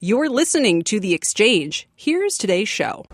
You're listening to The Exchange. Here's today's show.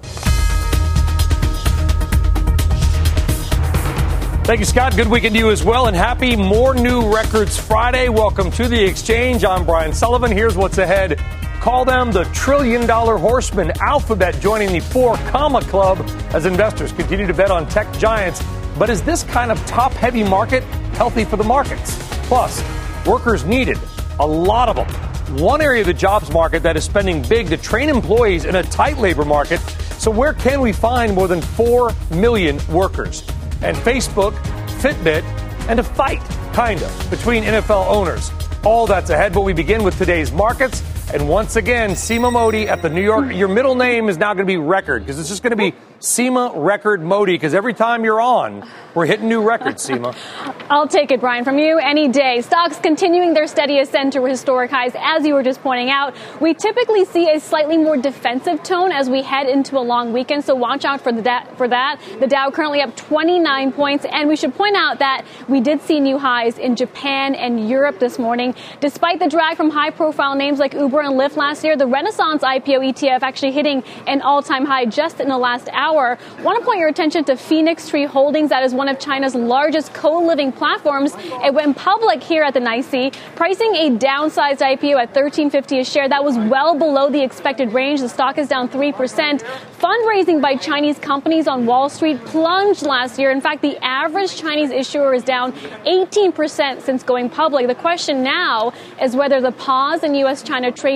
Thank you, Scott. Good weekend to you as well, and happy More New Records Friday. Welcome to The Exchange. I'm Brian Sullivan. Here's what's ahead. Call them the trillion dollar horseman, Alphabet joining the four comma club as investors continue to bet on tech giants. But is this kind of top heavy market healthy for the markets? Plus, workers needed, a lot of them. One area of the jobs market that is spending big to train employees in a tight labor market. So, where can we find more than 4 million workers? And Facebook, Fitbit, and a fight, kind of, between NFL owners. All that's ahead, but we begin with today's markets. And once again, Seema Modi at the New York. Your middle name is now going to be Record because it's just going to be Seema Record Modi because every time you're on, we're hitting new records, Seema. I'll take it, Brian, from you any day. Stocks continuing their steady ascent to historic highs, as you were just pointing out. We typically see a slightly more defensive tone as we head into a long weekend, so watch out for, the da- for that. The Dow currently up 29 points, and we should point out that we did see new highs in Japan and Europe this morning. Despite the drag from high profile names like Uber and Lyft last year, the Renaissance IPO ETF actually hitting an all time high just in the last hour. Want to point your attention to Phoenix Tree Holdings. That is one of China's largest co-living platforms. It went public here at the NYSE, pricing a downsized IPO at 13.50 a share. That was well below the expected range. The stock is down 3%. Fundraising by Chinese companies on Wall Street plunged last year. In fact, the average Chinese issuer is down 18% since going public. The question now is whether the pause in U.S. China trade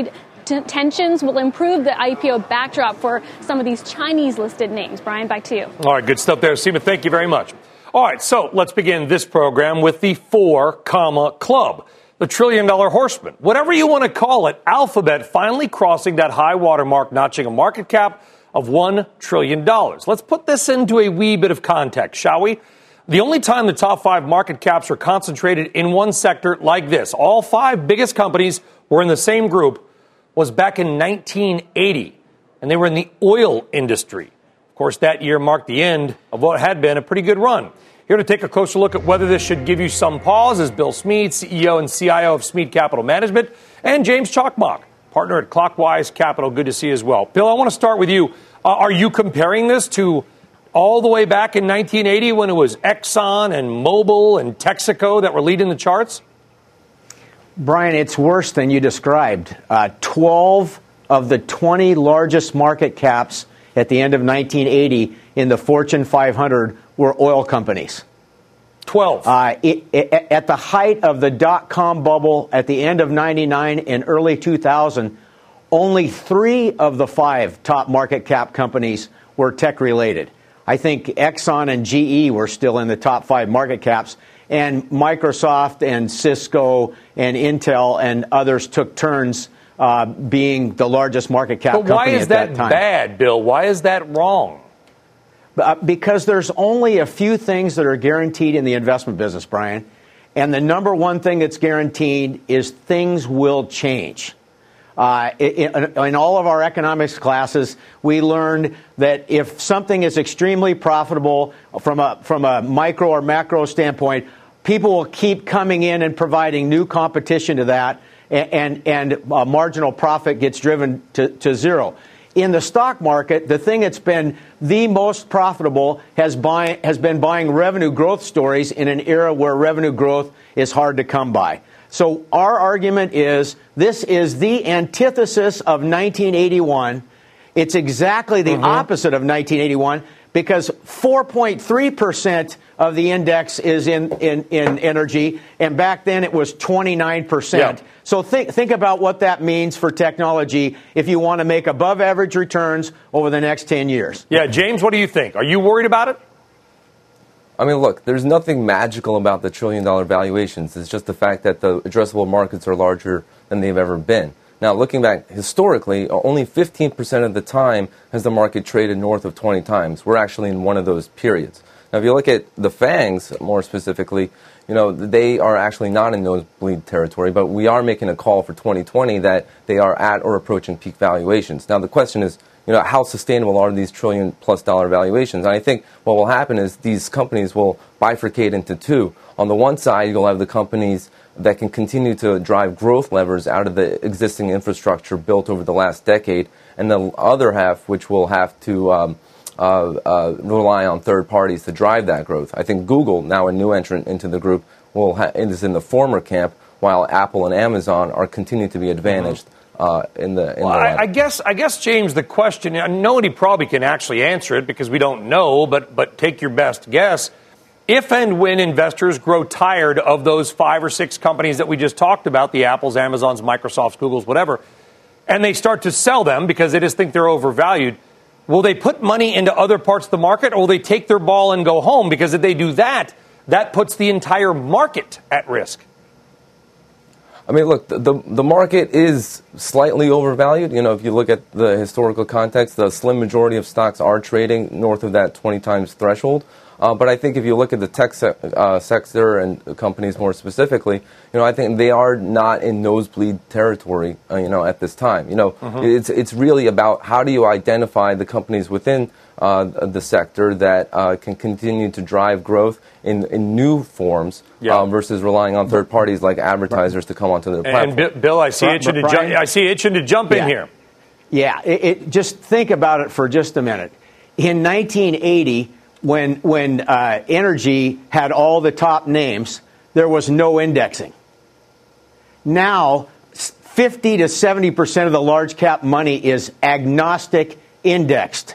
t- tensions will improve the IPO backdrop for some of these Chinese listed names. Brian, back to you. All right, good stuff there, Seema. Thank you very much. All right, so let's begin this program with the four comma club. The trillion dollar horseman, whatever you want to call it, Alphabet finally crossing that high water mark, notching a market cap of $1 trillion. Let's put this into a wee bit of context, shall we? The only time the top five market caps are concentrated in one sector like this, all five biggest companies were in the same group, was back in 1980, and they were in the oil industry. Of course, that year marked the end of what had been a pretty good run. Here to take a closer look at whether this should give you some pause is Bill Smead, CEO and CIO of Smead Capital Management, and James Cakmak, partner at Clockwise Capital. Good to see you as well. Bill, I want to start with you. Uh, are you comparing this to all the way back in 1980 when it was Exxon and Mobil and Texaco that were leading the charts? Brian, it's worse than you described. Uh, 12 of the 20 largest market caps at the end of 1980 in the Fortune 500 were oil companies. 12. Uh, it, it, at the height of the dot com bubble at the end of 99 and early 2000, only three of the five top market cap companies were tech related. I think Exxon and GE were still in the top five market caps, and Microsoft and Cisco and Intel and others took turns uh, being the largest market cap but why is at that, that time. bad, Bill? Why is that wrong? Uh, because there's only a few things that are guaranteed in the investment business, Brian. And the number one thing that's guaranteed is things will change. Uh, in, in, all of our economics classes, we learned that if something is extremely profitable from a, from a micro or macro standpoint, people will keep coming in and providing new competition to that, and, and, and marginal profit gets driven to, to zero in the stock market, the thing that's been the most profitable has, buy, has been buying revenue growth stories in an era where revenue growth is hard to come by. So our argument is this is the antithesis of 1981. It's exactly the mm-hmm. opposite of 1981 because 4.3% of the index is in, in, in energy, and back then it was 29%. Yeah. So think, think about what that means for technology if you want to make above average returns over the next 10 years. Yeah, James, what do you think? Are you worried about it? I mean, look, there's nothing magical about the trillion dollar valuations. It's just the fact that the addressable markets are larger than they've ever been. Now, looking back historically, only 15% of the time has the market traded north of 20 times. We're actually in one of those periods. Now, if you look at the FANGs more specifically, you know, they are actually not in nosebleed territory, but we are making a call for 2020 that they are at or approaching peak valuations. Now, the question is, you know, how sustainable are these trillion plus dollar valuations? And I think what will happen is these companies will bifurcate into two. On the one side, you'll have the companies that can continue to drive growth levers out of the existing infrastructure built over the last decade, and the other half, which will have to um, uh, uh, rely on third parties to drive that growth. I think Google, now a new entrant into the group, will ha- is in the former camp, while Apple and Amazon are continuing to be advantaged. Uh, in the, in well, I, I, guess, I guess, James, the question, nobody probably can actually answer it because we don't know, but, but take your best guess if and when investors grow tired of those five or six companies that we just talked about the Apples, Amazons, Microsofts, Googles, whatever and they start to sell them because they just think they're overvalued, will they put money into other parts of the market or will they take their ball and go home? Because if they do that, that puts the entire market at risk. I mean, look, the, the market is slightly overvalued. You know, if you look at the historical context, the slim majority of stocks are trading north of that 20 times threshold. Uh, but I think if you look at the tech se- uh, sector and companies more specifically, you know, I think they are not in nosebleed territory, uh, you know, at this time. You know, mm-hmm. it's, it's really about how do you identify the companies within uh, the sector that uh, can continue to drive growth in, in new forms yeah. Uh, versus relying on third parties like advertisers to come onto their platform. And Bill, I see itching to jump. I see itching to jump yeah. in here. Yeah, it, it, just think about it for just a minute. In 1980, when, when uh, energy had all the top names, there was no indexing. Now, 50 to 70% of the large cap money is agnostic indexed.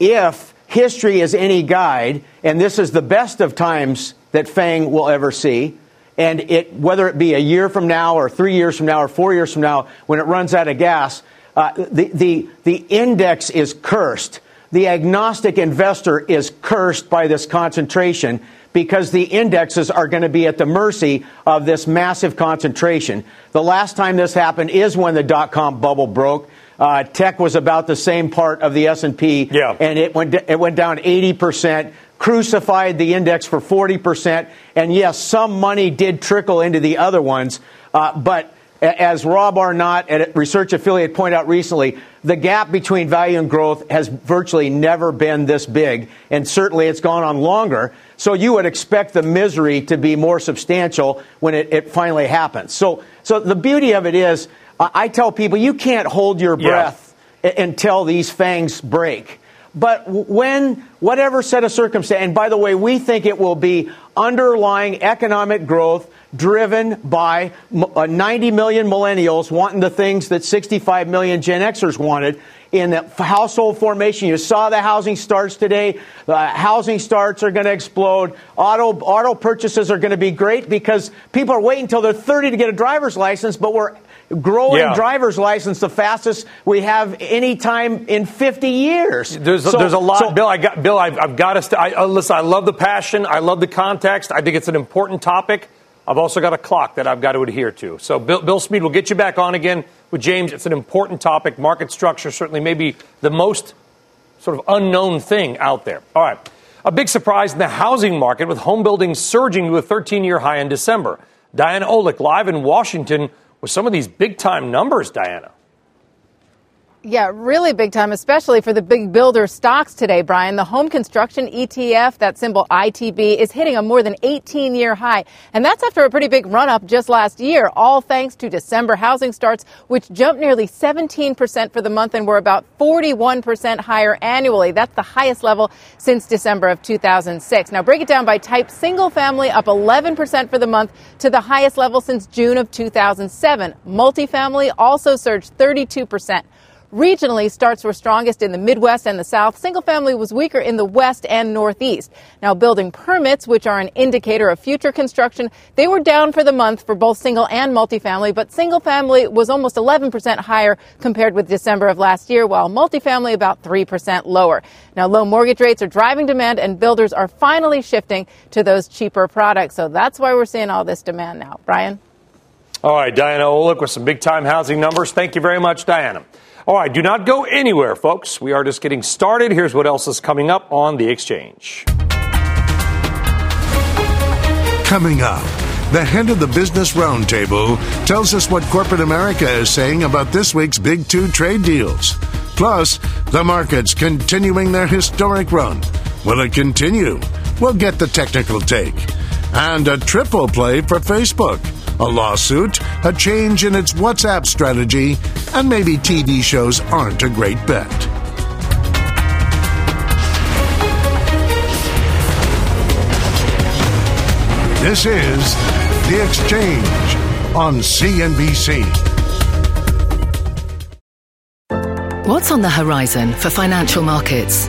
If history is any guide, and this is the best of times that Fang will ever see, and it, whether it be a year from now or three years from now or four years from now, when it runs out of gas, uh, the, the, the index is cursed the agnostic investor is cursed by this concentration because the indexes are going to be at the mercy of this massive concentration. The last time this happened is when the dot-com bubble broke. Uh, tech was about the same part of the S&P, yeah. and it went it went down 80 percent. Crucified the index for 40 percent, and yes, some money did trickle into the other ones, uh, but as Rob Arnott at Research Affiliate pointed out recently, the gap between value and growth has virtually never been this big, and certainly it's gone on longer. So you would expect the misery to be more substantial when it, it finally happens. So, so the beauty of it is, I tell people you can't hold your breath yeah. until these fangs break. But when, whatever set of circumstance, and by the way, we think it will be underlying economic growth driven by uh, 90 million millennials wanting the things that 65 million Gen Xers wanted in the household formation. You saw the housing starts today. The housing starts are going to explode. Auto, auto purchases are going to be great because people are waiting until they're 30 to get a driver's license, but we're growing yeah. driver's license the fastest we have any time in 50 years. There's a, so, there's a lot, so, Bill. I got Bill. I've, I've got to. St- I, uh, listen. I love the passion. I love the context. I think it's an important topic. I've also got a clock that I've got to adhere to. So, Bill, Bill Smead will get you back on again with James. It's an important topic. Market structure certainly maybe the most sort of unknown thing out there. All right. A big surprise in the housing market with home building surging to a 13 year high in December. Diana Olick live in Washington with some of these big time numbers, Diana. Yeah, really big time, especially for the big builder stocks today, Brian. The home construction ETF, that symbol ITB, is hitting a more than 18 year high. And that's after a pretty big run up just last year, all thanks to December housing starts, which jumped nearly 17% for the month and were about 41% higher annually. That's the highest level since December of 2006. Now break it down by type. Single family up 11% for the month to the highest level since June of 2007. Multifamily also surged 32%. Regionally, starts were strongest in the Midwest and the South. Single family was weaker in the West and Northeast. Now, building permits, which are an indicator of future construction, they were down for the month for both single and multifamily, but single family was almost 11% higher compared with December of last year, while multifamily about 3% lower. Now, low mortgage rates are driving demand and builders are finally shifting to those cheaper products. So that's why we're seeing all this demand now. Brian? All right, Diana Olick with some big time housing numbers. Thank you very much, Diana. All right, do not go anywhere, folks. We are just getting started. Here's what else is coming up on the exchange. Coming up, the head of the Business Roundtable tells us what corporate America is saying about this week's big two trade deals. Plus, the markets continuing their historic run. Will it continue? We'll get the technical take. And a triple play for Facebook a lawsuit, a change in its WhatsApp strategy, and maybe TV shows aren't a great bet. This is The Exchange on CNBC. What's on the horizon for financial markets?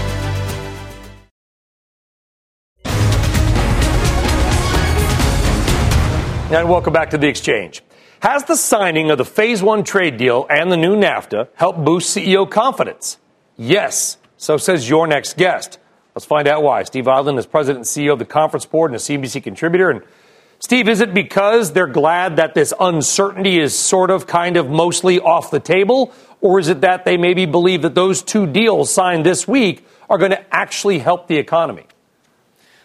And welcome back to the exchange. Has the signing of the phase one trade deal and the new NAFTA helped boost CEO confidence? Yes. So says your next guest. Let's find out why. Steve Odland is president and CEO of the Conference Board and a CBC contributor. And Steve, is it because they're glad that this uncertainty is sort of kind of mostly off the table? Or is it that they maybe believe that those two deals signed this week are going to actually help the economy?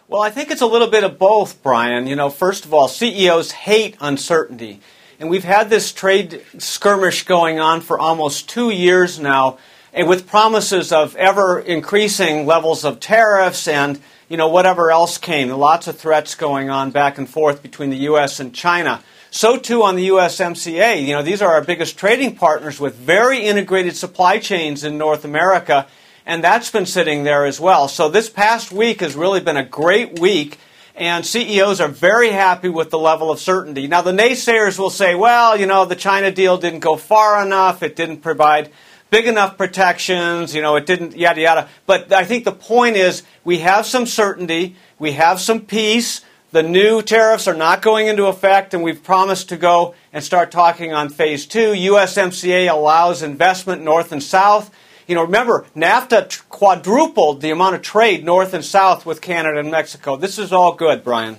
Well, I think it's a little bit of both, Brian. You know, first of all, CEOs hate uncertainty. And we've had this trade skirmish going on for almost two years now, and with promises of ever increasing levels of tariffs and you know whatever else came. Lots of threats going on back and forth between the U.S. and China. So too on the USMCA. You know, these are our biggest trading partners with very integrated supply chains in North America and that's been sitting there as well. So this past week has really been a great week, and CEOs are very happy with the level of certainty. Now, the naysayers will say, well, you know, the China deal didn't go far enough, it didn't provide big enough protections, you know, it didn't, yada, yada. But I think the point is we have some certainty, we have some peace. The new tariffs are not going into effect, and we've promised to go and start talking on phase two. USMCA allows investment north and south. You know, remember, NAFTA quadrupled the amount of trade north and south with Canada and Mexico. This is all good, Brian.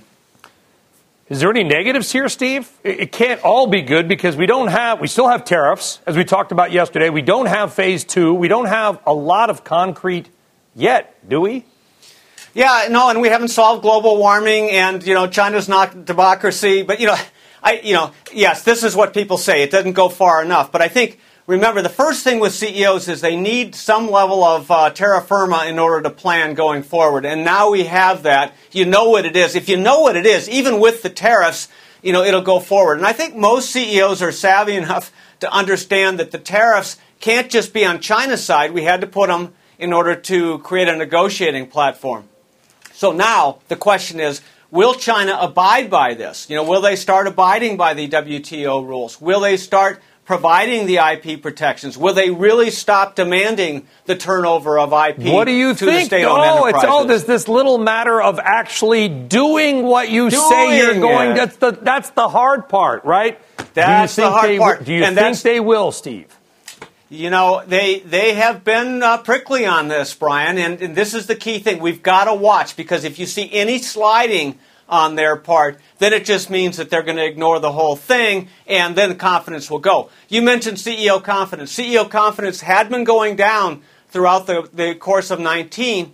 Is there any negatives here, Steve? It can't all be good because we don't have, we still have tariffs, as we talked about yesterday. We don't have phase two. We don't have a lot of concrete yet, do we? Yeah, no, and we haven't solved global warming, and you know, China's not democracy. But you know, I, you know, yes, this is what people say. It doesn't go far enough. But I think remember, the first thing with CEOs is they need some level of uh, terra firma in order to plan going forward. And now we have that. You know what it is. If you know what it is, even with the tariffs, you know, it'll go forward. And I think most CEOs are savvy enough to understand that the tariffs can't just be on China's side. We had to put them in order to create a negotiating platform. So now the question is, will China abide by this? You know, will they start abiding by the WTO rules? Will they start providing the IP protections? Will they really stop demanding the turnover of IP? What do you think? oh, it's all this this little matter of actually doing what you doing say you're going. It. That's the that's the hard part, right? That's the hard they, part. Do you and think they will, Steve? You know, they they have been uh, prickly on this, Brian, and, and this is the key thing. We've got to watch because if you see any sliding on their part, then it just means that they're going to ignore the whole thing and then the confidence will go. You mentioned CEO confidence. CEO confidence had been going down throughout the, the course of 19.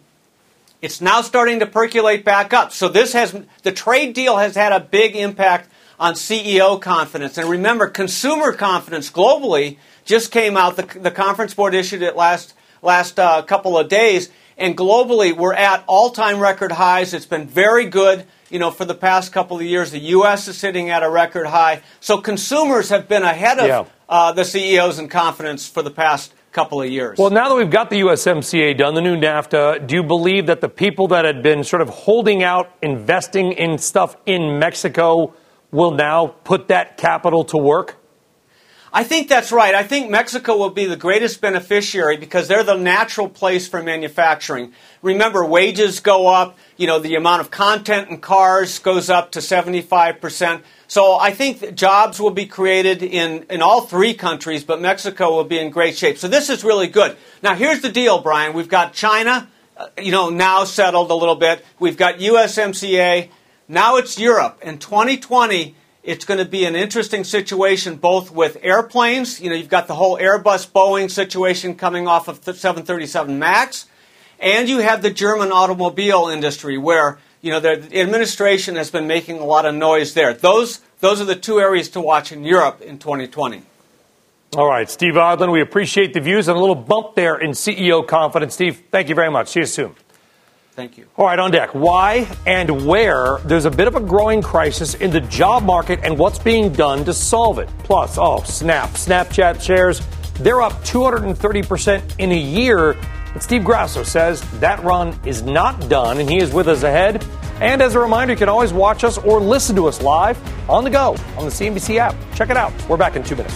It's now starting to percolate back up. So this has the trade deal has had a big impact on CEO confidence. And remember, consumer confidence globally just came out. The, the conference board issued it last last uh, couple of days, and globally we're at all-time record highs. It's been very good you know, for the past couple of years. The U.S. is sitting at a record high. So consumers have been ahead of yeah. uh, the CEOs in confidence for the past couple of years. Well, now that we've got the USMCA done, the new NAFTA, do you believe that the people that had been sort of holding out, investing in stuff in Mexico, will now put that capital to work? I think that's right. I think Mexico will be the greatest beneficiary because they're the natural place for manufacturing. Remember, wages go up, you know, the amount of content in cars goes up to 75%. So I think jobs will be created in, in all three countries, but Mexico will be in great shape. So this is really good. Now, here's the deal, Brian. We've got China, uh, you know, now settled a little bit. We've got USMCA. Now it's Europe. In 2020, it's going to be an interesting situation both with airplanes. You know, you've got the whole Airbus Boeing situation coming off of 737 MAX. And you have the German automobile industry where you know, the administration has been making a lot of noise there. Those, those are the two areas to watch in Europe in 2020. All right, Steve Odland, we appreciate the views and a little bump there in CEO confidence. Steve, thank you very much. See you soon. Thank you. All right, on deck. Why and where there's a bit of a growing crisis in the job market and what's being done to solve it. Plus, oh, Snap, Snapchat shares, they're up 230% in a year but Steve Grasso says that run is not done, and he is with us ahead. And as a reminder, you can always watch us or listen to us live on the go on the CNBC app. Check it out. We're back in two minutes.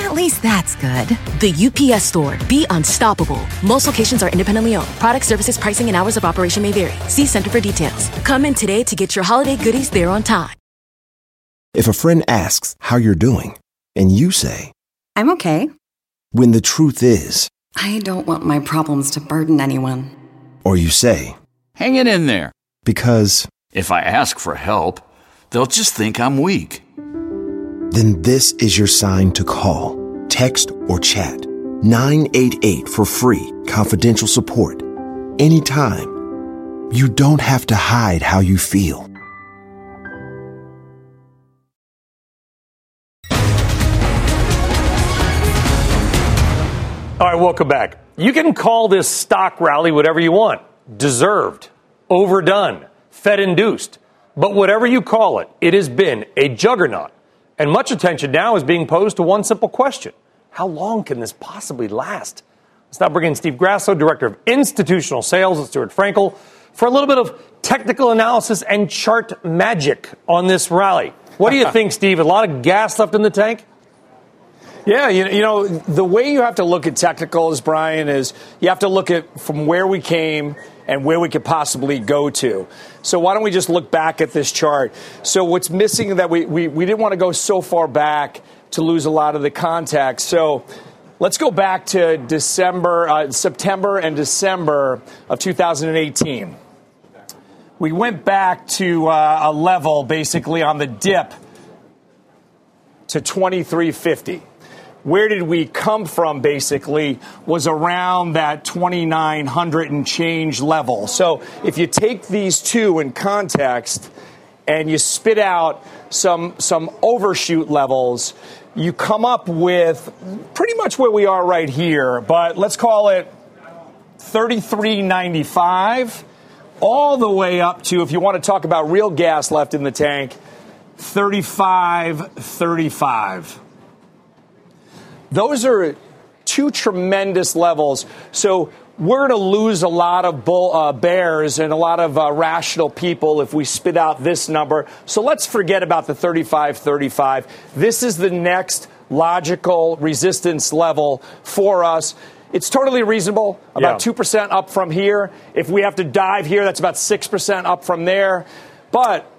At least that's good. The UPS store. Be unstoppable. Most locations are independently owned. Product services, pricing, and hours of operation may vary. See Center for details. Come in today to get your holiday goodies there on time. If a friend asks how you're doing, and you say, I'm okay. When the truth is, I don't want my problems to burden anyone. Or you say, Hang it in there. Because if I ask for help, They'll just think I'm weak. Then this is your sign to call, text, or chat 988 for free, confidential support. Anytime. You don't have to hide how you feel. All right, welcome back. You can call this stock rally whatever you want deserved, overdone, Fed induced. But whatever you call it, it has been a juggernaut. And much attention now is being posed to one simple question How long can this possibly last? Let's now bring in Steve Grasso, Director of Institutional Sales at Stuart Frankel, for a little bit of technical analysis and chart magic on this rally. What do you think, Steve? A lot of gas left in the tank? Yeah, you, you know, the way you have to look at technicals, Brian, is you have to look at from where we came and where we could possibly go to. So why don't we just look back at this chart? So what's missing that we, we, we didn't want to go so far back to lose a lot of the context. So let's go back to December, uh, September and December of 2018. We went back to uh, a level basically on the dip to 2350 where did we come from basically was around that 2900 and change level. So if you take these two in context and you spit out some some overshoot levels, you come up with pretty much where we are right here, but let's call it 3395 all the way up to if you want to talk about real gas left in the tank 3535 those are two tremendous levels. So we're going to lose a lot of bull, uh, bears and a lot of uh, rational people if we spit out this number. So let's forget about the 35 35. This is the next logical resistance level for us. It's totally reasonable, about yeah. 2% up from here. If we have to dive here, that's about 6% up from there. But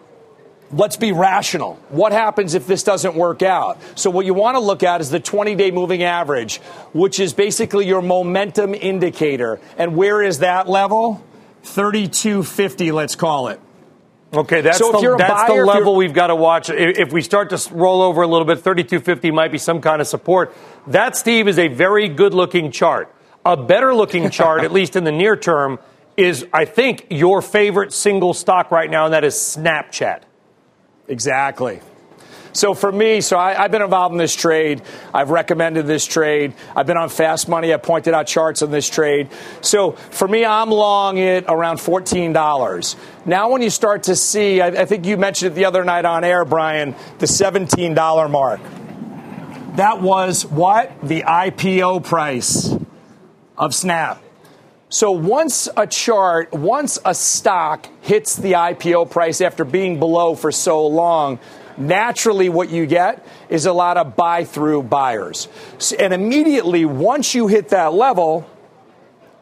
let's be rational. What happens if this doesn't work out? So, what you want to look at is the 20 day moving average, which is basically your momentum indicator. And where is that level? 3250, let's call it. Okay, that's, so the, that's buyer, the level we've got to watch. If we start to roll over a little bit, 3250 might be some kind of support. That, Steve, is a very good looking chart. A better looking chart, at least in the near term, is, I think, your favorite single stock right now, and that is Snapchat. Exactly. So for me, so I, have been involved in this trade. I've recommended this trade. I've been on fast money. I pointed out charts on this trade. So for me, I'm long it around $14. Now, when you start to see, I, I think you mentioned it the other night on air, Brian, the $17 mark. That was what? The IPO price of Snap. So once a chart, once a stock hits the IPO price after being below for so long, naturally what you get is a lot of buy through buyers. And immediately, once you hit that level,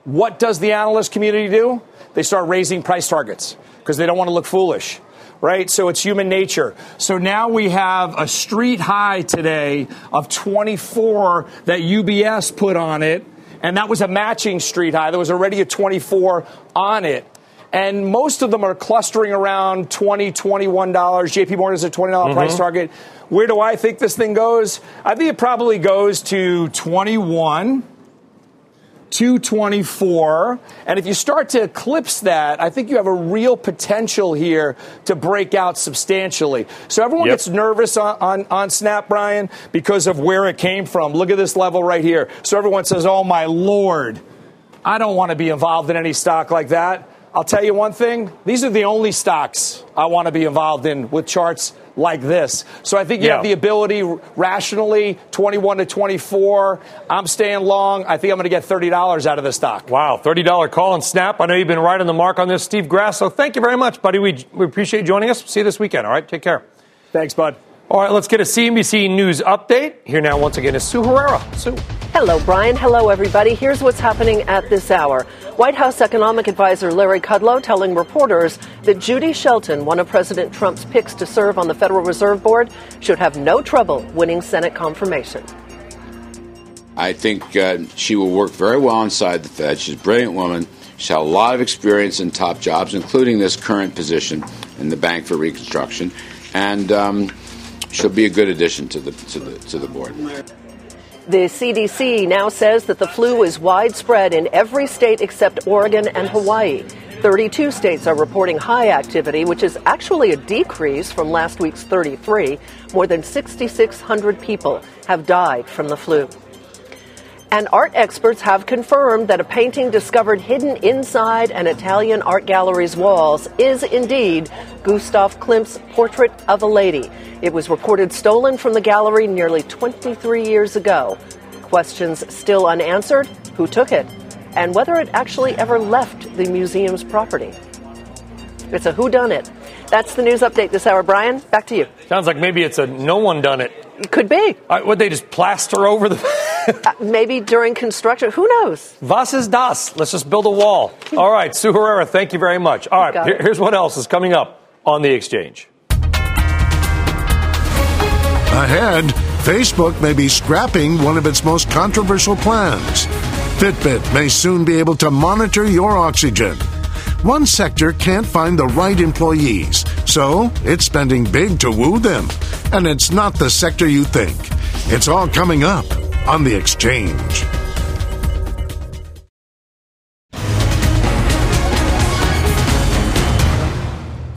what does the analyst community do? They start raising price targets because they don't want to look foolish right? So it's human nature. So now we have a street high today of 24 that UBS put on it and that was a matching street high. There was already a 24 on it. And most of them are clustering around $20, $21. JP Morgan is a $20 mm-hmm. price target. Where do I think this thing goes? I think it probably goes to 21. 224. And if you start to eclipse that, I think you have a real potential here to break out substantially. So everyone yep. gets nervous on, on, on Snap, Brian, because of where it came from. Look at this level right here. So everyone says, oh my Lord, I don't want to be involved in any stock like that. I'll tell you one thing these are the only stocks I want to be involved in with charts like this. So I think you yeah. have the ability rationally 21 to 24. I'm staying long. I think I'm going to get $30 out of the stock. Wow, $30 call and snap. I know you've been right on the mark on this, Steve Grasso. Thank you very much, buddy. We, we appreciate you joining us. See you this weekend. All right, take care. Thanks, bud. All right, let's get a CNBC News update. Here now, once again, is Sue Herrera. Sue. Hello, Brian. Hello, everybody. Here's what's happening at this hour. White House economic advisor Larry Kudlow telling reporters that Judy Shelton, one of President Trump's picks to serve on the Federal Reserve Board, should have no trouble winning Senate confirmation. I think uh, she will work very well inside the Fed. She's a brilliant woman. She's had a lot of experience in top jobs, including this current position in the Bank for Reconstruction. And um, she'll be a good addition to the to the to the board. The CDC now says that the flu is widespread in every state except Oregon and Hawaii. 32 states are reporting high activity, which is actually a decrease from last week's 33. More than 6,600 people have died from the flu. And art experts have confirmed that a painting discovered hidden inside an Italian art gallery's walls is indeed Gustav Klimt's Portrait of a Lady. It was reported stolen from the gallery nearly 23 years ago. Questions still unanswered who took it, and whether it actually ever left the museum's property. It's a whodunit. That's the news update this hour. Brian, back to you. Sounds like maybe it's a no one done it. It could be. Right, would they just plaster over the. uh, maybe during construction. Who knows? Was ist das? Let's just build a wall. All right, Sue Herrera, thank you very much. All right, here, here's what else is coming up on the exchange. Ahead, Facebook may be scrapping one of its most controversial plans. Fitbit may soon be able to monitor your oxygen. One sector can't find the right employees, so it's spending big to woo them. And it's not the sector you think. It's all coming up on the exchange.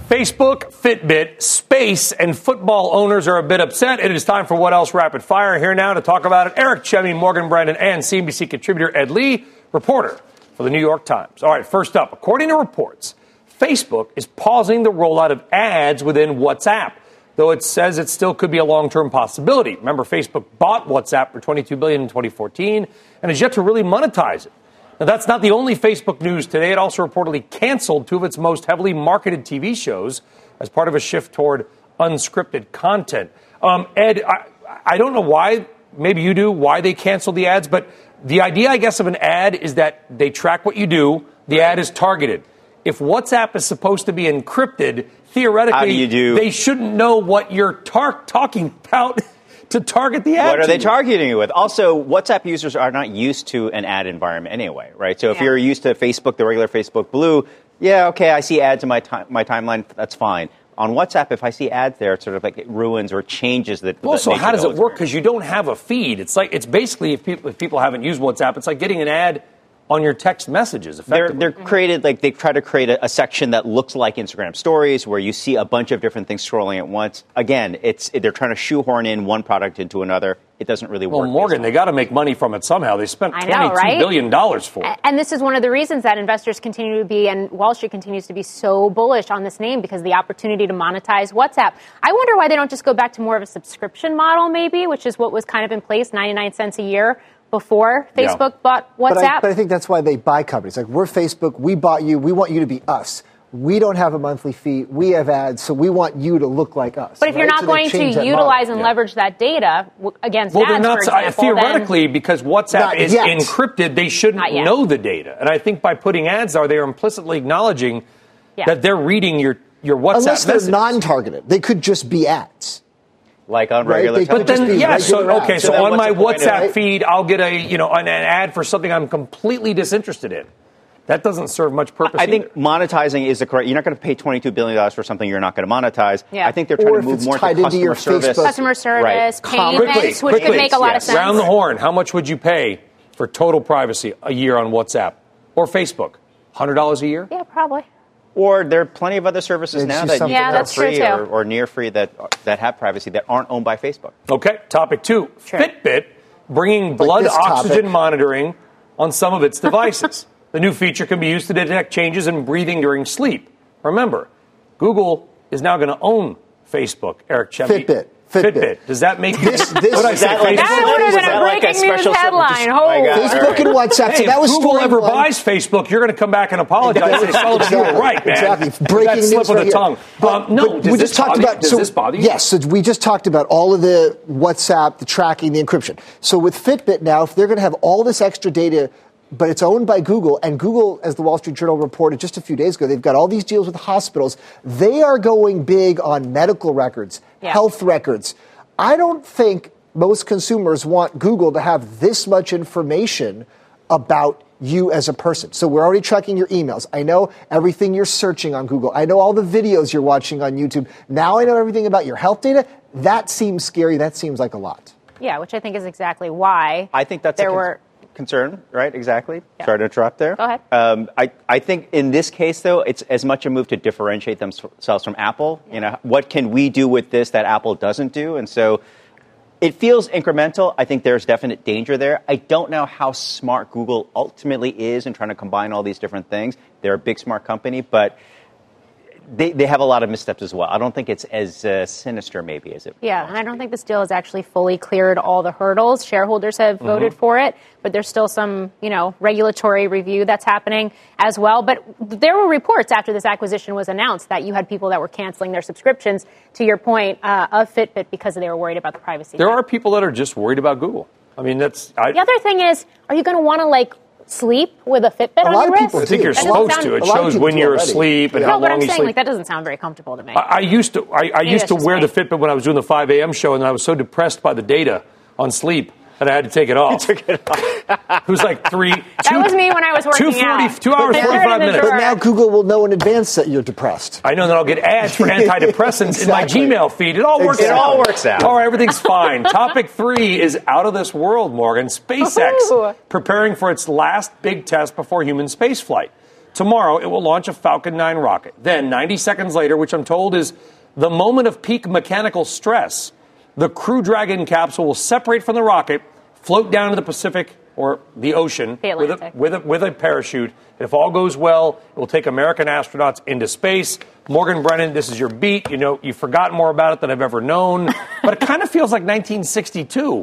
Facebook, Fitbit, space, and football owners are a bit upset. It is time for What Else Rapid Fire. Here now to talk about it, Eric Chemi, Morgan Brennan, and CNBC contributor Ed Lee, reporter for the New York Times. All right, first up, according to reports, Facebook is pausing the rollout of ads within WhatsApp, though it says it still could be a long-term possibility. Remember, Facebook bought WhatsApp for 22 billion in 2014 and has yet to really monetize it. Now, that's not the only Facebook news today. It also reportedly canceled two of its most heavily marketed TV shows as part of a shift toward unscripted content. Um, Ed, I, I don't know why. Maybe you do. Why they canceled the ads, but the idea, I guess, of an ad is that they track what you do. The ad is targeted. If WhatsApp is supposed to be encrypted, theoretically, do... do? they shouldn't know what you're tar- talking about to target the ad. What are they you. targeting you with? Also, WhatsApp users are not used to an ad environment anyway, right? So if yeah. you're used to Facebook, the regular Facebook Blue, yeah, okay, I see ads in my time, my timeline, that's fine on WhatsApp, if I see ads there, it sort of like it ruins or changes the. Well, so how does it work? Because you don't have a feed. It's like it's basically if people if people haven't used WhatsApp, it's like getting an ad on your text messages. They're, they're mm-hmm. created like they try to create a, a section that looks like Instagram stories where you see a bunch of different things scrolling at once. Again, it's they're trying to shoehorn in one product into another. It doesn't really well, work. Morgan, they got to make money from it somehow. They spent I twenty-two know, right? billion dollars for it. And this is one of the reasons that investors continue to be, and Wall Street continues to be so bullish on this name because of the opportunity to monetize WhatsApp. I wonder why they don't just go back to more of a subscription model, maybe, which is what was kind of in place, 99 cents a year before Yeah. Facebook bought WhatsApp. But I, but I think that's why they buy companies. Like we're Facebook, we bought you, we want you to be us. We don't have a monthly fee. We have ads, so we want you to look like us. But if you're not So going to utilize model. and leverage that data against Well, ads, they're not for example, then- theoretically because WhatsApp is yet. encrypted. They shouldn't know the data, and I think by putting ads there, they are implicitly acknowledging Yeah. that they're reading your your WhatsApp Unless they're message. non-targeted, they could just be ads. Like on Right, regular. they But then, just be yeah, so okay, so, So on my the point of WhatsApp it? feed, I'll get a you know an, an ad for something I'm completely disinterested in. That doesn't serve much purpose. I think monetizing is the correct. You're not going to pay 22 billion dollars for something you're not going to monetize. Yeah. I think they're trying Or to move more tied to into your customer service. Facebook- customer service, Right. payments, quickly, which quickly, could make a lot yes. of sense. round the horn. How much would you pay for total privacy a year on WhatsApp or Facebook? Hundred dollars a year. Yeah, probably. Or there are plenty of other services Maybe now that, something Yeah, that that's are free or, or near free that that have privacy that aren't owned by Facebook. Okay, topic two. Sure. Fitbit bringing blood this oxygen topic. monitoring on some of its devices. the new feature can be used to detect changes in breathing during sleep. Remember, Google is now going to own Facebook. Eric Chemi. Fitbit. Fitbit. Does that make This- this- What did I say? that like- That would have Was been that a like a breaking news special- headline. just- Holy. Facebook and WhatsApp. Hey, so that if was Google ever one. buys Facebook, you're going to come back and apologize. and say, you were right, man. Exactly. Breaking that slip news of right the here. tongue. But- um, no, but we just talked about. Does so, this bother? Yes, so we just talked about all of the WhatsApp, the tracking, the encryption. So with Fitbit now, if they're going to have all this extra data, but it's owned by Google, and Google, as the Wall Street Journal reported just a few days ago, they've got all these deals with hospitals. They are going big on medical records, Yeah. health records. I don't think most consumers want Google to have this much information about you as a person. So we're already tracking your emails. I know everything you're searching on Google. I know all the videos you're watching on YouTube. Now I know everything about your health data. That seems scary. That seems like a lot. Yeah, which I think is exactly why I think that's there a con- were. Concern, right? Exactly. Sorry to interrupt there. Go ahead. Um, I, I think in this case, though, it's as much a move to differentiate themselves from Apple. You know, what can we do with this that Apple doesn't do? And so it feels incremental. I think there's definite danger there. I don't know how smart Google ultimately is in trying to combine all these different things. They're a big, smart company, but they, they have a lot of missteps as well. I don't think it's as uh, sinister, maybe, as it was. Yeah, and I don't think this deal has actually fully cleared all the hurdles. Shareholders have Mm-hmm. voted for it, but there's still some, you know, regulatory review that's happening as well. But there were reports after this acquisition was announced that you had people that were canceling their subscriptions. To your point uh, of Fitbit because they were worried about the privacy. There are people that are just worried about Google. I mean, that's. I, The other thing is, are you going to want to like sleep with a Fitbit A on lot your of wrist? people I think you're That supposed sound- to. It A lot of shows when you're already. asleep and Yeah. how No, but long I'm you saying sleep. like that doesn't sound very comfortable to me. I, I used to. I, I used to wear me. the Fitbit when I was doing the 5 a.m. show, and I was so depressed by the data on sleep that I had to take it off. took it off. it was like three. That was me when I was working two 40 out. two hours, They're 45 minutes. But now Google will know in advance that you're depressed. I know that I'll get ads for antidepressants in my Gmail feed. It all works Exactly. It all works out. All right, everything's fine. Topic three is out of this world, Morgan. SpaceX Woohoo. preparing for its last big test before human spaceflight. Tomorrow, it will launch a Falcon 9 rocket. Then, 90 seconds later, which I'm told is the moment of peak mechanical stress, the Crew Dragon capsule will separate from the rocket, float down to the Pacific or the ocean The with a, with, a, with a parachute. If all goes well, it will take American astronauts into space. Morgan Brennan, this is your beat. You know, you've forgotten more about it than I've ever known. but it kind of feels like 1962. We're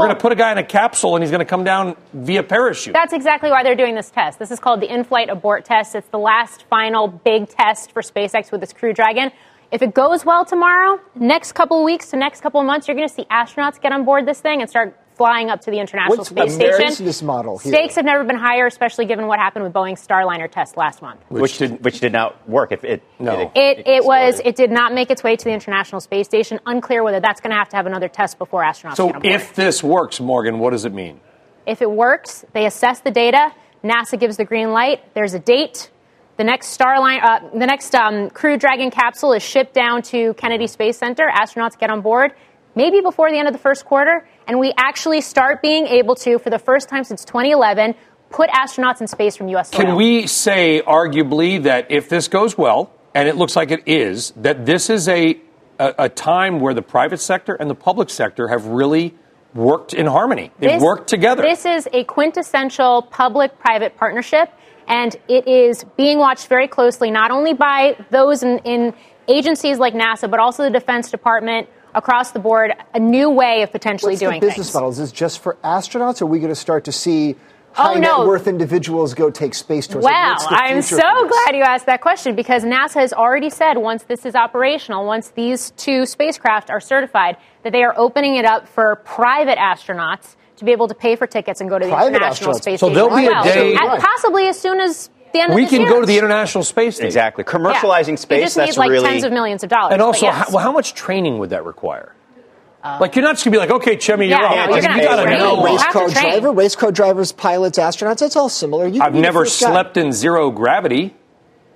Well- going to put a guy in a capsule and he's going to come down via parachute. That's exactly why they're doing this test. This is called the in-flight abort test. It's the last final big test for SpaceX with this Crew Dragon. If it goes well tomorrow, next couple of weeks to next couple of months, you're going to see astronauts get on board this thing and start flying up to the International What's Space the Station. business model here? Stakes have never been higher, especially given what happened with Boeing's Starliner test last month. which, did which did not work. If it No. It, it was it did not make its way to the International Space Station. Unclear whether that's going to have to have another test before astronauts so get on board. if this works, Morgan, what does it mean? If it works, they assess the data. NASA gives the green light. There's a date. The next Starline, uh, the next um, Crew Dragon capsule is shipped down to Kennedy Space Center. Astronauts get on board, maybe before the end of the first quarter, and we actually start being able to, for the first time since 2011, put astronauts in space from U.S. soil. Can we say, arguably, that if this goes well, and it looks like it is, that this is a, a, a time where the private sector and the public sector have really worked in harmony? They've worked together. This is a quintessential public private partnership, and it is being watched very closely, not only by those in, in agencies like NASA, but also the Defense Department across the board, a new way of potentially What's doing the business things. model? Is this just for astronauts? Or are we going to start to see oh, high Oh, no. net worth individuals go take space tours? Wow, What's the I'm so glad you asked that question because NASA has already said once this is operational, once these two spacecraft are certified, that they are opening it up for private astronauts to be able to pay for tickets and go to the Private International astronauts. Space So Station. there'll be a as well. day- At- possibly as soon as the end of we this can year. go to the International Space Station. Exactly. Commercializing You space, just that's need like really. tens of millions of dollars. And also, yes. how, well, how much training would that require? Uh, like, you're not just going to be like, okay, Chummy, you're Yeah, up. no, you're gonna got to train. know. Race car driver, race car drivers, pilots, astronauts. That's all similar. You can I've never first guy. slept in zero gravity.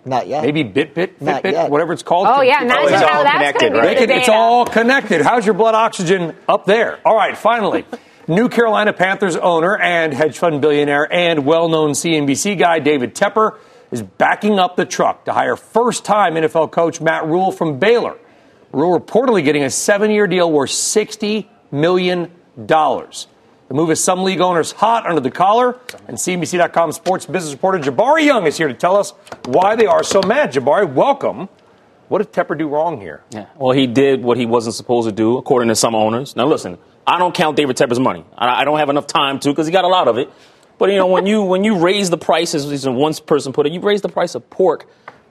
Not yet. Maybe Bit Bit, Fitbit, Bit, whatever it's called. Oh, yeah, Can- imagine it's how all that's connected, going to be right? the it's all connected. How's your blood oxygen up there? All right, finally. New Carolina Panthers owner and hedge fund billionaire and well known CNBC guy David Tepper is backing up the truck to hire first time NFL coach Matt Rhule from Baylor. Rhule reportedly getting a seven year deal worth $60 million. The move is some league owners hot under the collar, and CNBC.com sports business reporter Jabari Young is here to tell us why they are so mad. Jabari, welcome. What did Tepper do wrong here? Yeah. Well, he did what he wasn't supposed to do, according to some owners. Now, listen, I don't count David Tepper's money. I, I don't have enough time to because he got a lot of it. But you know, when you when you raise the prices, as one person put it, you raise the price of pork.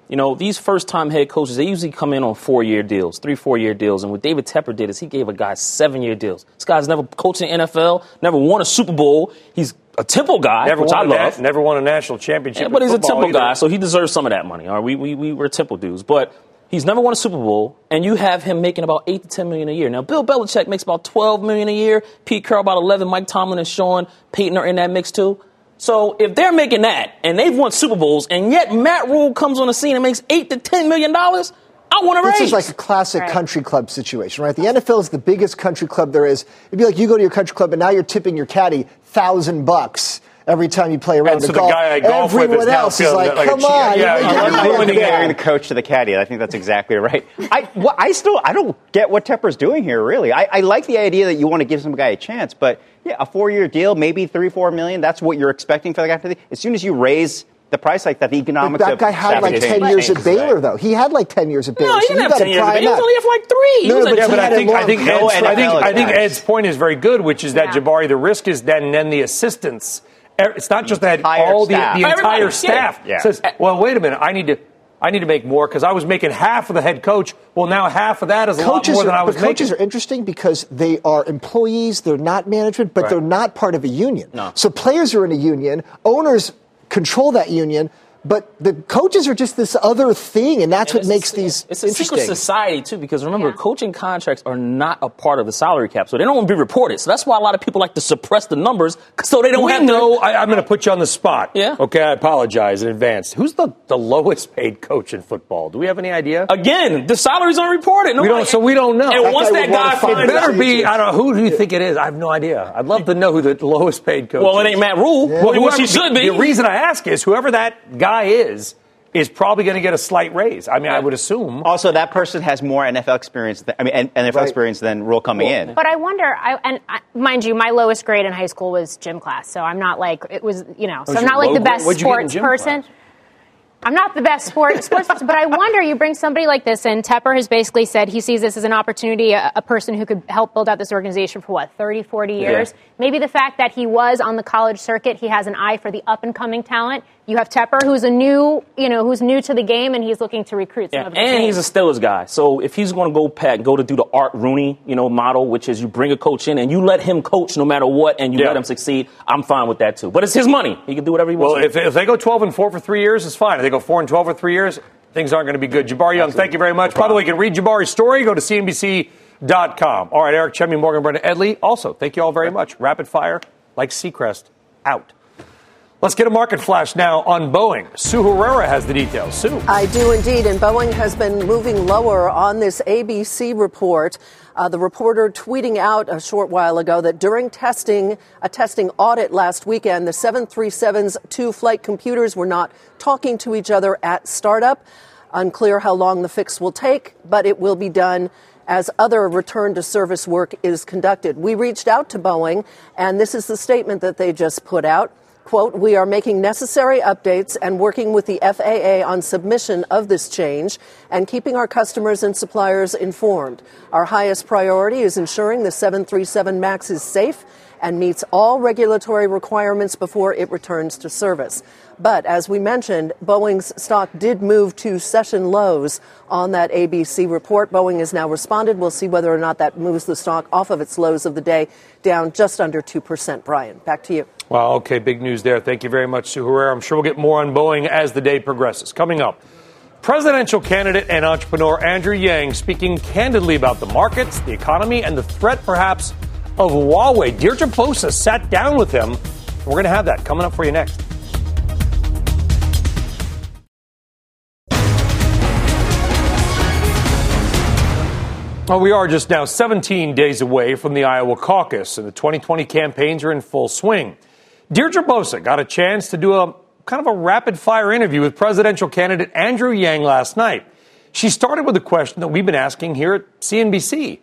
You know, these first time head coaches, they usually come in on four year deals, three, four year deals. And what David Tepper did is he gave a guy seven year deals. This guy's never coached in the NFL, never won a Super Bowl. He's a Temple guy, Never which I won, a na- never won a national championship. Yeah, but he's a Temple either. guy, so he deserves some of that money. All right, we, we, we were Temple dudes. But he's never won a Super Bowl, and you have him making about 8 to 10 million a year. Now, Bill Belichick makes about 12 million a year, Pete Carroll about 11, Mike Tomlin and Sean Payton are in that mix too. So if they're making that, and they've won Super Bowls, and yet Matt Rhule comes on the scene and makes 8 to 10 million dollars, I want to raise. This is like a classic country club situation, right? The NFL is the biggest country club there is. It'd be like you go to your country club and now you're tipping your caddy thousand bucks every time you play around round And of so the golf. guy I golf with is Everyone now else is like, like come on, Yeah, you- you're you I'm gotta ruining get it. the coach to the caddy. I think that's exactly right. I, well, I still I don't get what Tepper's doing here. Really, I, I like the idea that you want to give some guy a chance, but yeah, a four-year deal, maybe three, four million. That's what you're expecting for the guy. As soon as you raise the price like that, the But economics that of guy had like staffing 10 years at Baylor, right? though. He had like 10 years at Baylor. No, he so didn't you have gotta 10 years. pry But he was only here for like three. No, no, like- but Yeah, but I think I long- think No Ed's, I think I think. Ed's point is very good, which is that Yeah. Jabari, the risk is then then the assistants. It's not just that Entire all the, the entire Everybody, staff Yeah. says, "Well, wait a minute, I need to." I need to make more because I was making half of the head coach. Well, now half of that is a lot coaches more than are, I was but coaches making. are interesting because they are employees, they're not management, but Right. they're not part of a union. No. So players are in a union, owners control that union, but the coaches are just this other thing, and that's And what makes a- these It's a secret interesting. society too, because remember, Yeah. coaching contracts are not a part of the salary cap, so they don't want to be reported. So that's why a lot of people like to suppress the numbers, so they don't we have know. to. I, I'm going to put you on the spot. Yeah. Okay, I apologize in advance. Who's the, the lowest paid coach in football? Do we have any idea? Again, the salaries aren't reported. we don't. So we don't know. And That once guy that would guy find It finds better be. I don't know. Who do you think it is? I have no idea. I'd love to know who the lowest paid coach well, is. it ain't Matt Rhule, Well, which whoever- he should be. The reason I ask is whoever that guy is is probably going to get a slight raise. I mean, I would assume. Also, that person has more NFL experience. Than, I mean, N- NFL Right. experience than Rhule coming in. But I wonder, I, and I, mind you, my lowest grade in high school was gym class, so I'm not like it was, you know, oh, so I'm not like the best What'd you get in sports gym person. I'm not the best sport, sports person, but I wonder. You bring somebody like this in. Tepper has basically said he sees this as an opportunity, a, a person who could help build out this organization for what 30, 40 years. Maybe the fact that he was on the college circuit, he has an eye for the up and coming talent. You have Tepper, who's a new, you know, who's new to the game, and he's looking to recruit some Yeah, of the and he's a Steelers guy. So if he's going to go pack, go to do the Art Rooney, you know, model, which is you bring a coach in and you let him coach no matter what, and you Yeah. let him succeed. I'm fine with that too. But it's his money; he can do whatever he wants. Well, if, if they go 12 and 4 for three years, it's fine. If they go 4 and 12 for three years, things aren't going to be good. Jabari Young, thank you very much. By the way, you can read Jabari's story. Go to CNBC.com. All right, Eric Chemi, Morgan, Brennan Edley. Also, thank you all very much. Rapid fire, like Seacrest, out. Let's get a market flash now on Boeing. Sue Herrera has the details. Sue. I do indeed, and Boeing has been moving lower on this ABC report. Uh, the reporter tweeting out a short while ago that during testing, a testing audit last weekend, the 737's two flight computers were not talking to each other at startup. Unclear how long the fix will take, but it will be done as other return to service work is conducted. We reached out to Boeing, and this is the statement that they just put out. Quote, we are making necessary updates and working with the FAA on submission of this change and keeping our customers and suppliers informed. Our highest priority is ensuring the 737 MAX is safe and meets all regulatory requirements before it returns to service. But as we mentioned, Boeing's stock did move to session lows on that ABC report. Boeing has now responded. We'll see whether or not that moves the stock off of its lows of the day, down just under 2%. Brian, back to you. Wow, okay, big news there. Thank you very much, Sue Herrera. I'm sure we'll get more on Boeing as the day progresses. Coming up, presidential candidate and entrepreneur Andrew Yang speaking candidly about the markets, the economy, and the threat perhaps of Huawei. Deirdre Bosa sat down with him. We're going to have that coming up for you next. Well, we are just now 17 days away from the Iowa caucus, and the 2020 campaigns are in full swing. Deirdre Bosa got a chance to do a kind of a rapid fire interview with presidential candidate Andrew Yang last night. She started with a question that we've been asking here at CNBC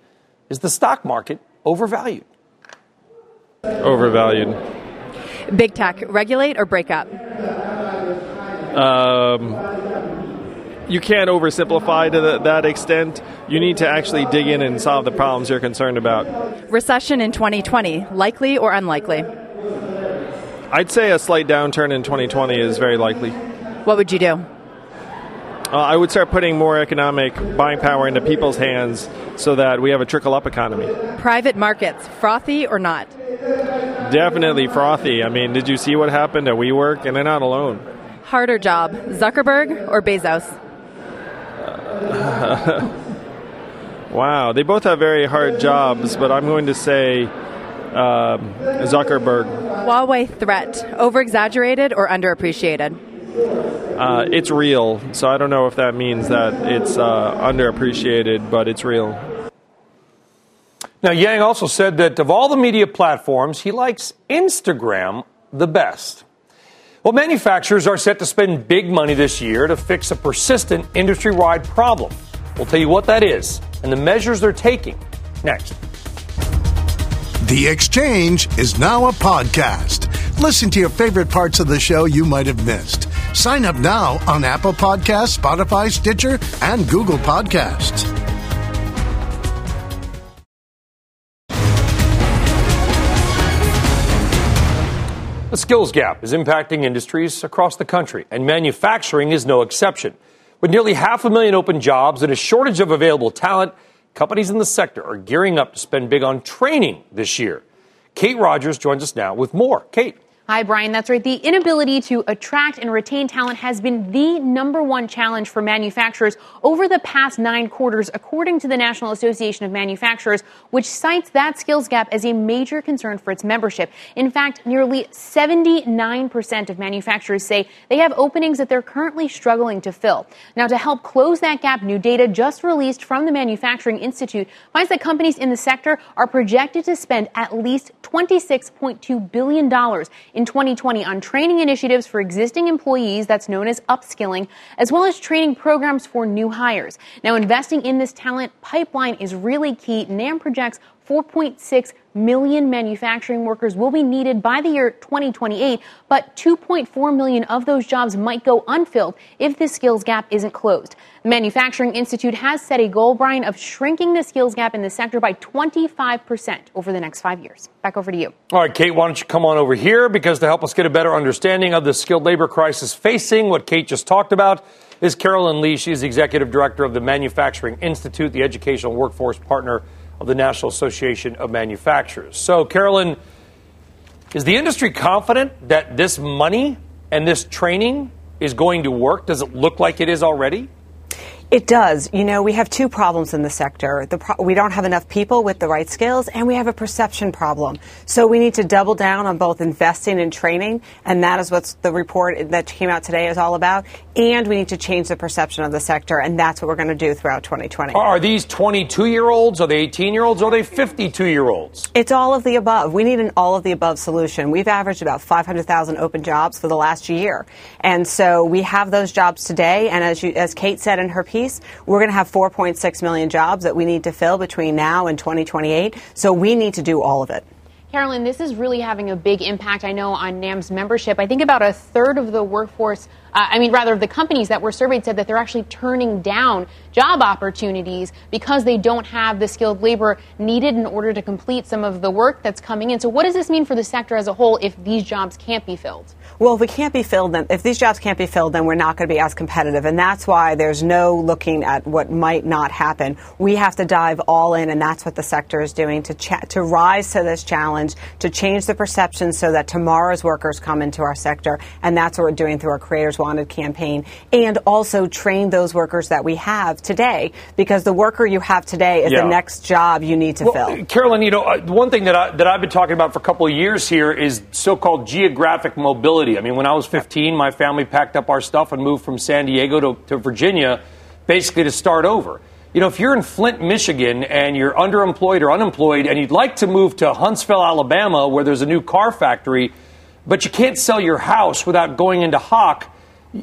Is the stock market overvalued? Overvalued. Big tech, regulate or break up? Um, you can't oversimplify to the, that extent. You need to actually dig in and solve the problems you're concerned about. Recession in 2020, likely or unlikely? I'd say a slight downturn in 2020 is very likely. What would you do? Uh, I would start putting more economic buying power into people's hands so that we have a trickle up economy. Private markets, frothy or not? Definitely frothy. I mean, did you see what happened at WeWork? And they're not alone. Harder job, Zuckerberg or Bezos? wow, they both have very hard jobs, but I'm going to say um, Zuckerberg. Huawei threat, over exaggerated or underappreciated? Uh, it's real, so I don't know if that means that it's uh, underappreciated, but it's real. Now, Yang also said that of all the media platforms, he likes Instagram the best. Well, manufacturers are set to spend big money this year to fix a persistent industry wide problem. We'll tell you what that is and the measures they're taking next. The Exchange is now a podcast. Listen to your favorite parts of the show you might have missed. Sign up now on Apple Podcasts, Spotify, Stitcher, and Google Podcasts. The skills gap is impacting industries across the country, and manufacturing is no exception. With nearly half a million open jobs and a shortage of available talent, companies in the sector are gearing up to spend big on training this year. Kate Rogers joins us now with more. Kate. Hi, Brian. That's right. The inability to attract and retain talent has been the number one challenge for manufacturers over the past nine quarters, according to the National Association of Manufacturers, which cites that skills gap as a major concern for its membership. In fact, nearly 79% of manufacturers say they have openings that they're currently struggling to fill. Now, to help close that gap, new data just released from the Manufacturing Institute finds that companies in the sector are projected to spend at least $26.2 billion in 2020 on training initiatives for existing employees, that's known as upskilling, as well as training programs for new hires. Now, investing in this talent pipeline is really key. NAM projects 4.6 million manufacturing workers will be needed by the year 2028, but 2.4 million of those jobs might go unfilled if this skills gap isn't closed. The Manufacturing Institute has set a goal, Brian, of shrinking the skills gap in the sector by 25% over the next five years. Back over to you. All right, Kate, why don't you come on over here? Because to help us get a better understanding of the skilled labor crisis facing what Kate just talked about is Carolyn Lee. She's the executive director of the Manufacturing Institute, the educational workforce partner of the National Association of Manufacturers. So, Carolyn, is the industry confident that this money and this training is going to work? Does it look like it is already? It does. You know, we have two problems in the sector. The pro- we don't have enough people with the right skills, and we have a perception problem. So we need to double down on both investing and training, and that is what the report that came out today is all about. And we need to change the perception of the sector, and that's what we're going to do throughout 2020. Are these 22 year olds? Are they 18 year olds? Are they 52 year olds? It's all of the above. We need an all of the above solution. We've averaged about 500,000 open jobs for the last year, and so we have those jobs today. And as you, as Kate said in her piece We're going to have 4.6 million jobs that we need to fill between now and 2028. So we need to do all of it. Carolyn, this is really having a big impact, I know, on NAM's membership. I think about a third of the workforce, uh, I mean, rather, the companies that were surveyed said that they're actually turning down job opportunities because they don't have the skilled labor needed in order to complete some of the work that's coming in. So, what does this mean for the sector as a whole if these jobs can't be filled? Well, if we can't be filled, then if these jobs can't be filled, then we're not going to be as competitive, and that's why there's no looking at what might not happen. We have to dive all in, and that's what the sector is doing to to rise to this challenge, to change the perception so that tomorrow's workers come into our sector, and that's what we're doing through our Creators Wanted campaign, and also train those workers that we have today, because the worker you have today is Yeah. the next job you need to Well, fill. Carolyn, you know, uh, one thing that, I, that I've been talking about for a couple of years here is so called geographic mobility. I mean, when I was 15, my family packed up our stuff and moved from San Diego to, to Virginia basically to start over. You know, if you're in Flint, Michigan, and you're underemployed or unemployed, and you'd like to move to Huntsville, Alabama, where there's a new car factory, but you can't sell your house without going into Hawk,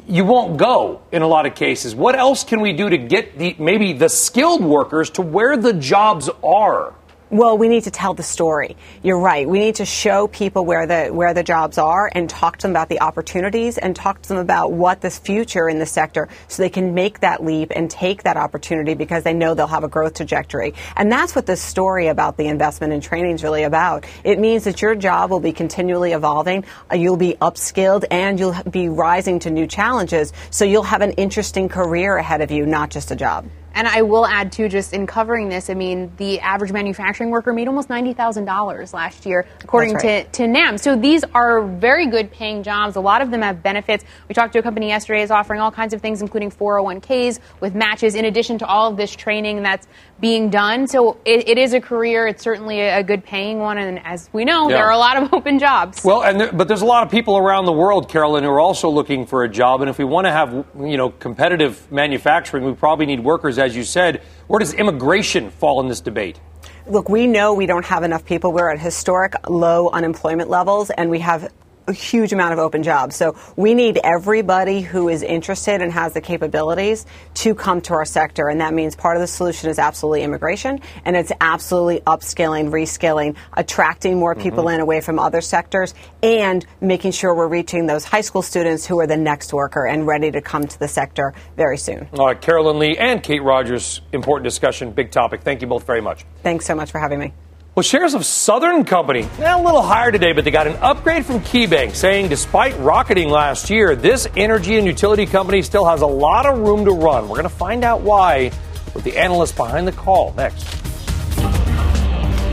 you won't go in a lot of cases. What else can we do to get the maybe the skilled workers to where the jobs are? Well, we need to tell the story. You're right. We need to show people where the where the jobs are and talk to them about the opportunities and talk to them about what this future in the sector so they can make that leap and take that opportunity because they know they'll have a growth trajectory. And that's what this story about the investment in training is really about. It means that your job will be continually evolving, uh, you'll be upskilled and you'll be rising to new challenges. So you'll have an interesting career ahead of you, not just a job. And I will add too, just in covering this, I mean, the average manufacturing worker made almost ninety thousand dollars last year, according right. to to NAM. So these are very good paying jobs. A lot of them have benefits. We talked to a company yesterday is offering all kinds of things, including 401ks with matches, in addition to all of this training that's being done. So it, it is a career. It's certainly a, a good paying one, and as we know, Yeah. there are a lot of open jobs. Well, and there, but there's a lot of people around the world, Carolyn, who are also looking for a job. And if we want to have you know competitive manufacturing, we probably need workers, as you said. Where does immigration fall in this debate? Look, we know we don't have enough people. We're at historic low unemployment levels, and we have a huge amount of open jobs. So we need everybody who is interested and has the capabilities to come to our sector. And that means part of the solution is absolutely immigration, and it's absolutely upskilling, reskilling, attracting more mm-hmm. people in away from other sectors, and making sure we're reaching those high school students who are the next worker and ready to come to the sector very soon. All right, Carolyn Lee and Kate Rogers, important discussion, big topic. Thank you both very much. Thanks so much for having me. Well, shares of Southern Company, eh, a little higher today, but they got an upgrade from KeyBank saying despite rocketing last year, this energy and utility company still has a lot of room to run. We're going to find out why with the analyst behind the call next.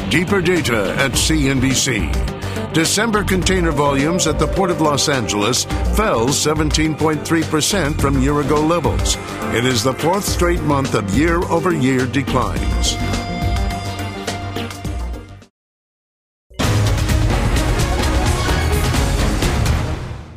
Deeper data at CNBC. December container volumes at the Port of Los Angeles fell 17.3% from year ago levels. It is the fourth straight month of year over year declines.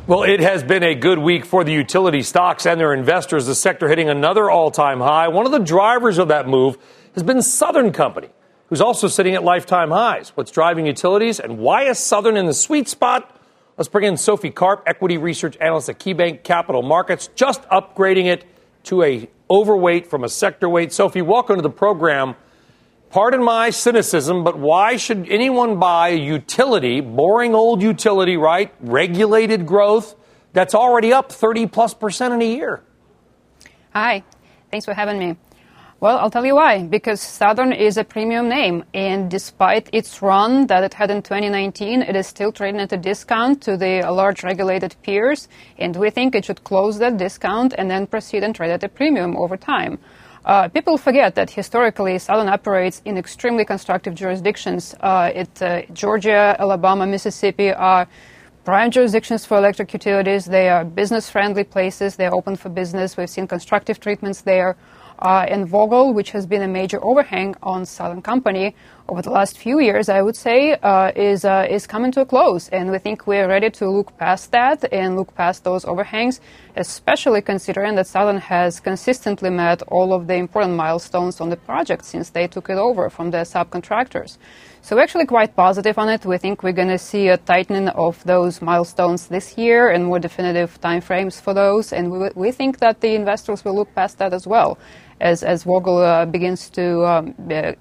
Well, it has been a good week for the utility stocks and their investors. The sector hitting another all time high. One of the drivers of that move has been Southern Company, who's also sitting at lifetime highs. What's driving utilities and why is Southern in the sweet spot? Let's bring in Sophie Karp, equity research analyst at KeyBank Capital Markets, just upgrading it to a overweight from a sector weight. Sophie, welcome to the program. Pardon my cynicism, but why should anyone buy a utility, boring old utility, right? Regulated growth that's already up 30 plus percent in a year? Hi, thanks for having me. Well, I'll tell you why. Because Southern is a premium name, and despite its run that it had in 2019, it is still trading at a discount to the large regulated peers, and we think it should close that discount and then proceed and trade at a premium over time. Uh, people forget that historically Southern operates in extremely constructive jurisdictions. Uh, it, uh, Georgia, Alabama, Mississippi are prime jurisdictions for electric utilities. They are business friendly places. They're open for business. We've seen constructive treatments there. Uh, and Vogtle, which has been a major overhang on Southern Company over the last few years, I would say, uh, is uh, is coming to a close. And we think we're ready to look past that and look past those overhangs, especially considering that Southern has consistently met all of the important milestones on the project since they took it over from the subcontractors. So we're actually quite positive on it. We think we're going to see a tightening of those milestones this year and more definitive timeframes for those. And we, we think that the investors will look past that as well as, as Vogtle uh, begins to um, uh,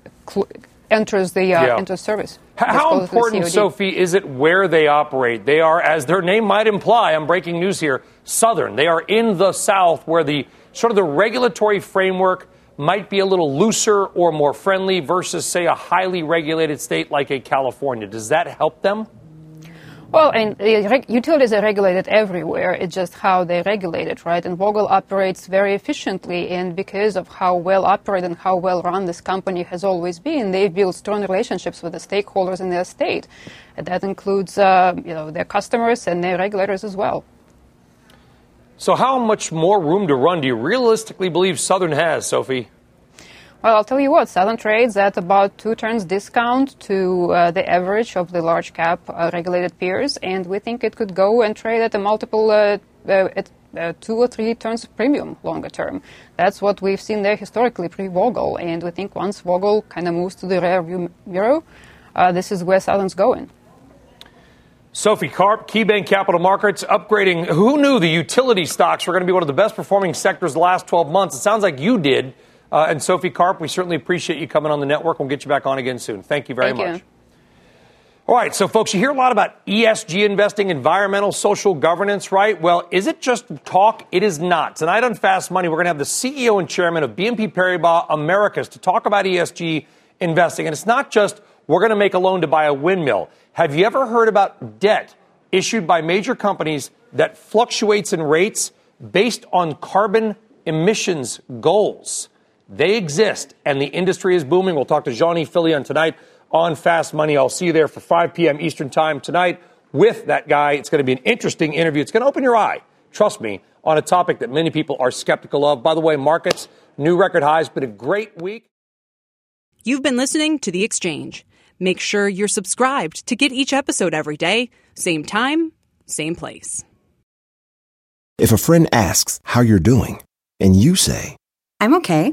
enters the uh, Yeah. into service. How to the important, Sophie, is it where they operate? They are, as their name might imply, I'm breaking news here, Southern. They are in the South where the sort of the regulatory framework might be a little looser or more friendly versus, say, a highly regulated state like a California. Does that help them? Well, and reg- utilities are regulated everywhere. It's just how they regulate it, right? And Vogtle operates very efficiently, and because of how well operated and how well run this company has always been, they've built strong relationships with the stakeholders in their state. And that includes, uh, you know, their customers and their regulators as well. So, how much more room to run do you realistically believe Southern has, Sophie? Well, I'll tell you what, Southern trades at about two turns discount to uh, the average of the large cap uh, regulated peers, and we think it could go and trade at a multiple uh, uh, at uh, two or three turns premium longer term. That's what we've seen there historically pre Vogtle, and we think once Vogtle kind of moves to the rear view mirror, uh, this is where Southern's going. Sophie Karp, KeyBank Capital Markets, upgrading. Who knew the utility stocks were going to be one of the best performing sectors the last 12 months? It sounds like you did. Uh, and Sophie Karp, we certainly appreciate you coming on the network. We'll get you back on again soon. Thank you very Thank you. much. All right, so folks, you hear a lot about ESG investing, environmental, social governance, right? Well, is it just talk? It is not. Tonight on Fast Money, we're going to have the CEO and chairman of BNP Paribas Americas to talk about ESG investing. And it's not just we're going to make a loan to buy a windmill. Have you ever heard about debt issued by major companies that fluctuates in rates based on carbon emissions goals? They exist, and the industry is booming. We'll talk to Jean-Yves Fillion tonight on Fast Money. I'll see you there for 5 p.m. Eastern Time tonight with that guy. It's going to be an interesting interview. It's going to open your eye, trust me, on a topic that many people are skeptical of. By the way, markets, new record highs, been a great week. You've been listening to The Exchange. Make sure you're subscribed to get each episode every day, same time, same place. If a friend asks how you're doing, and you say, I'm okay.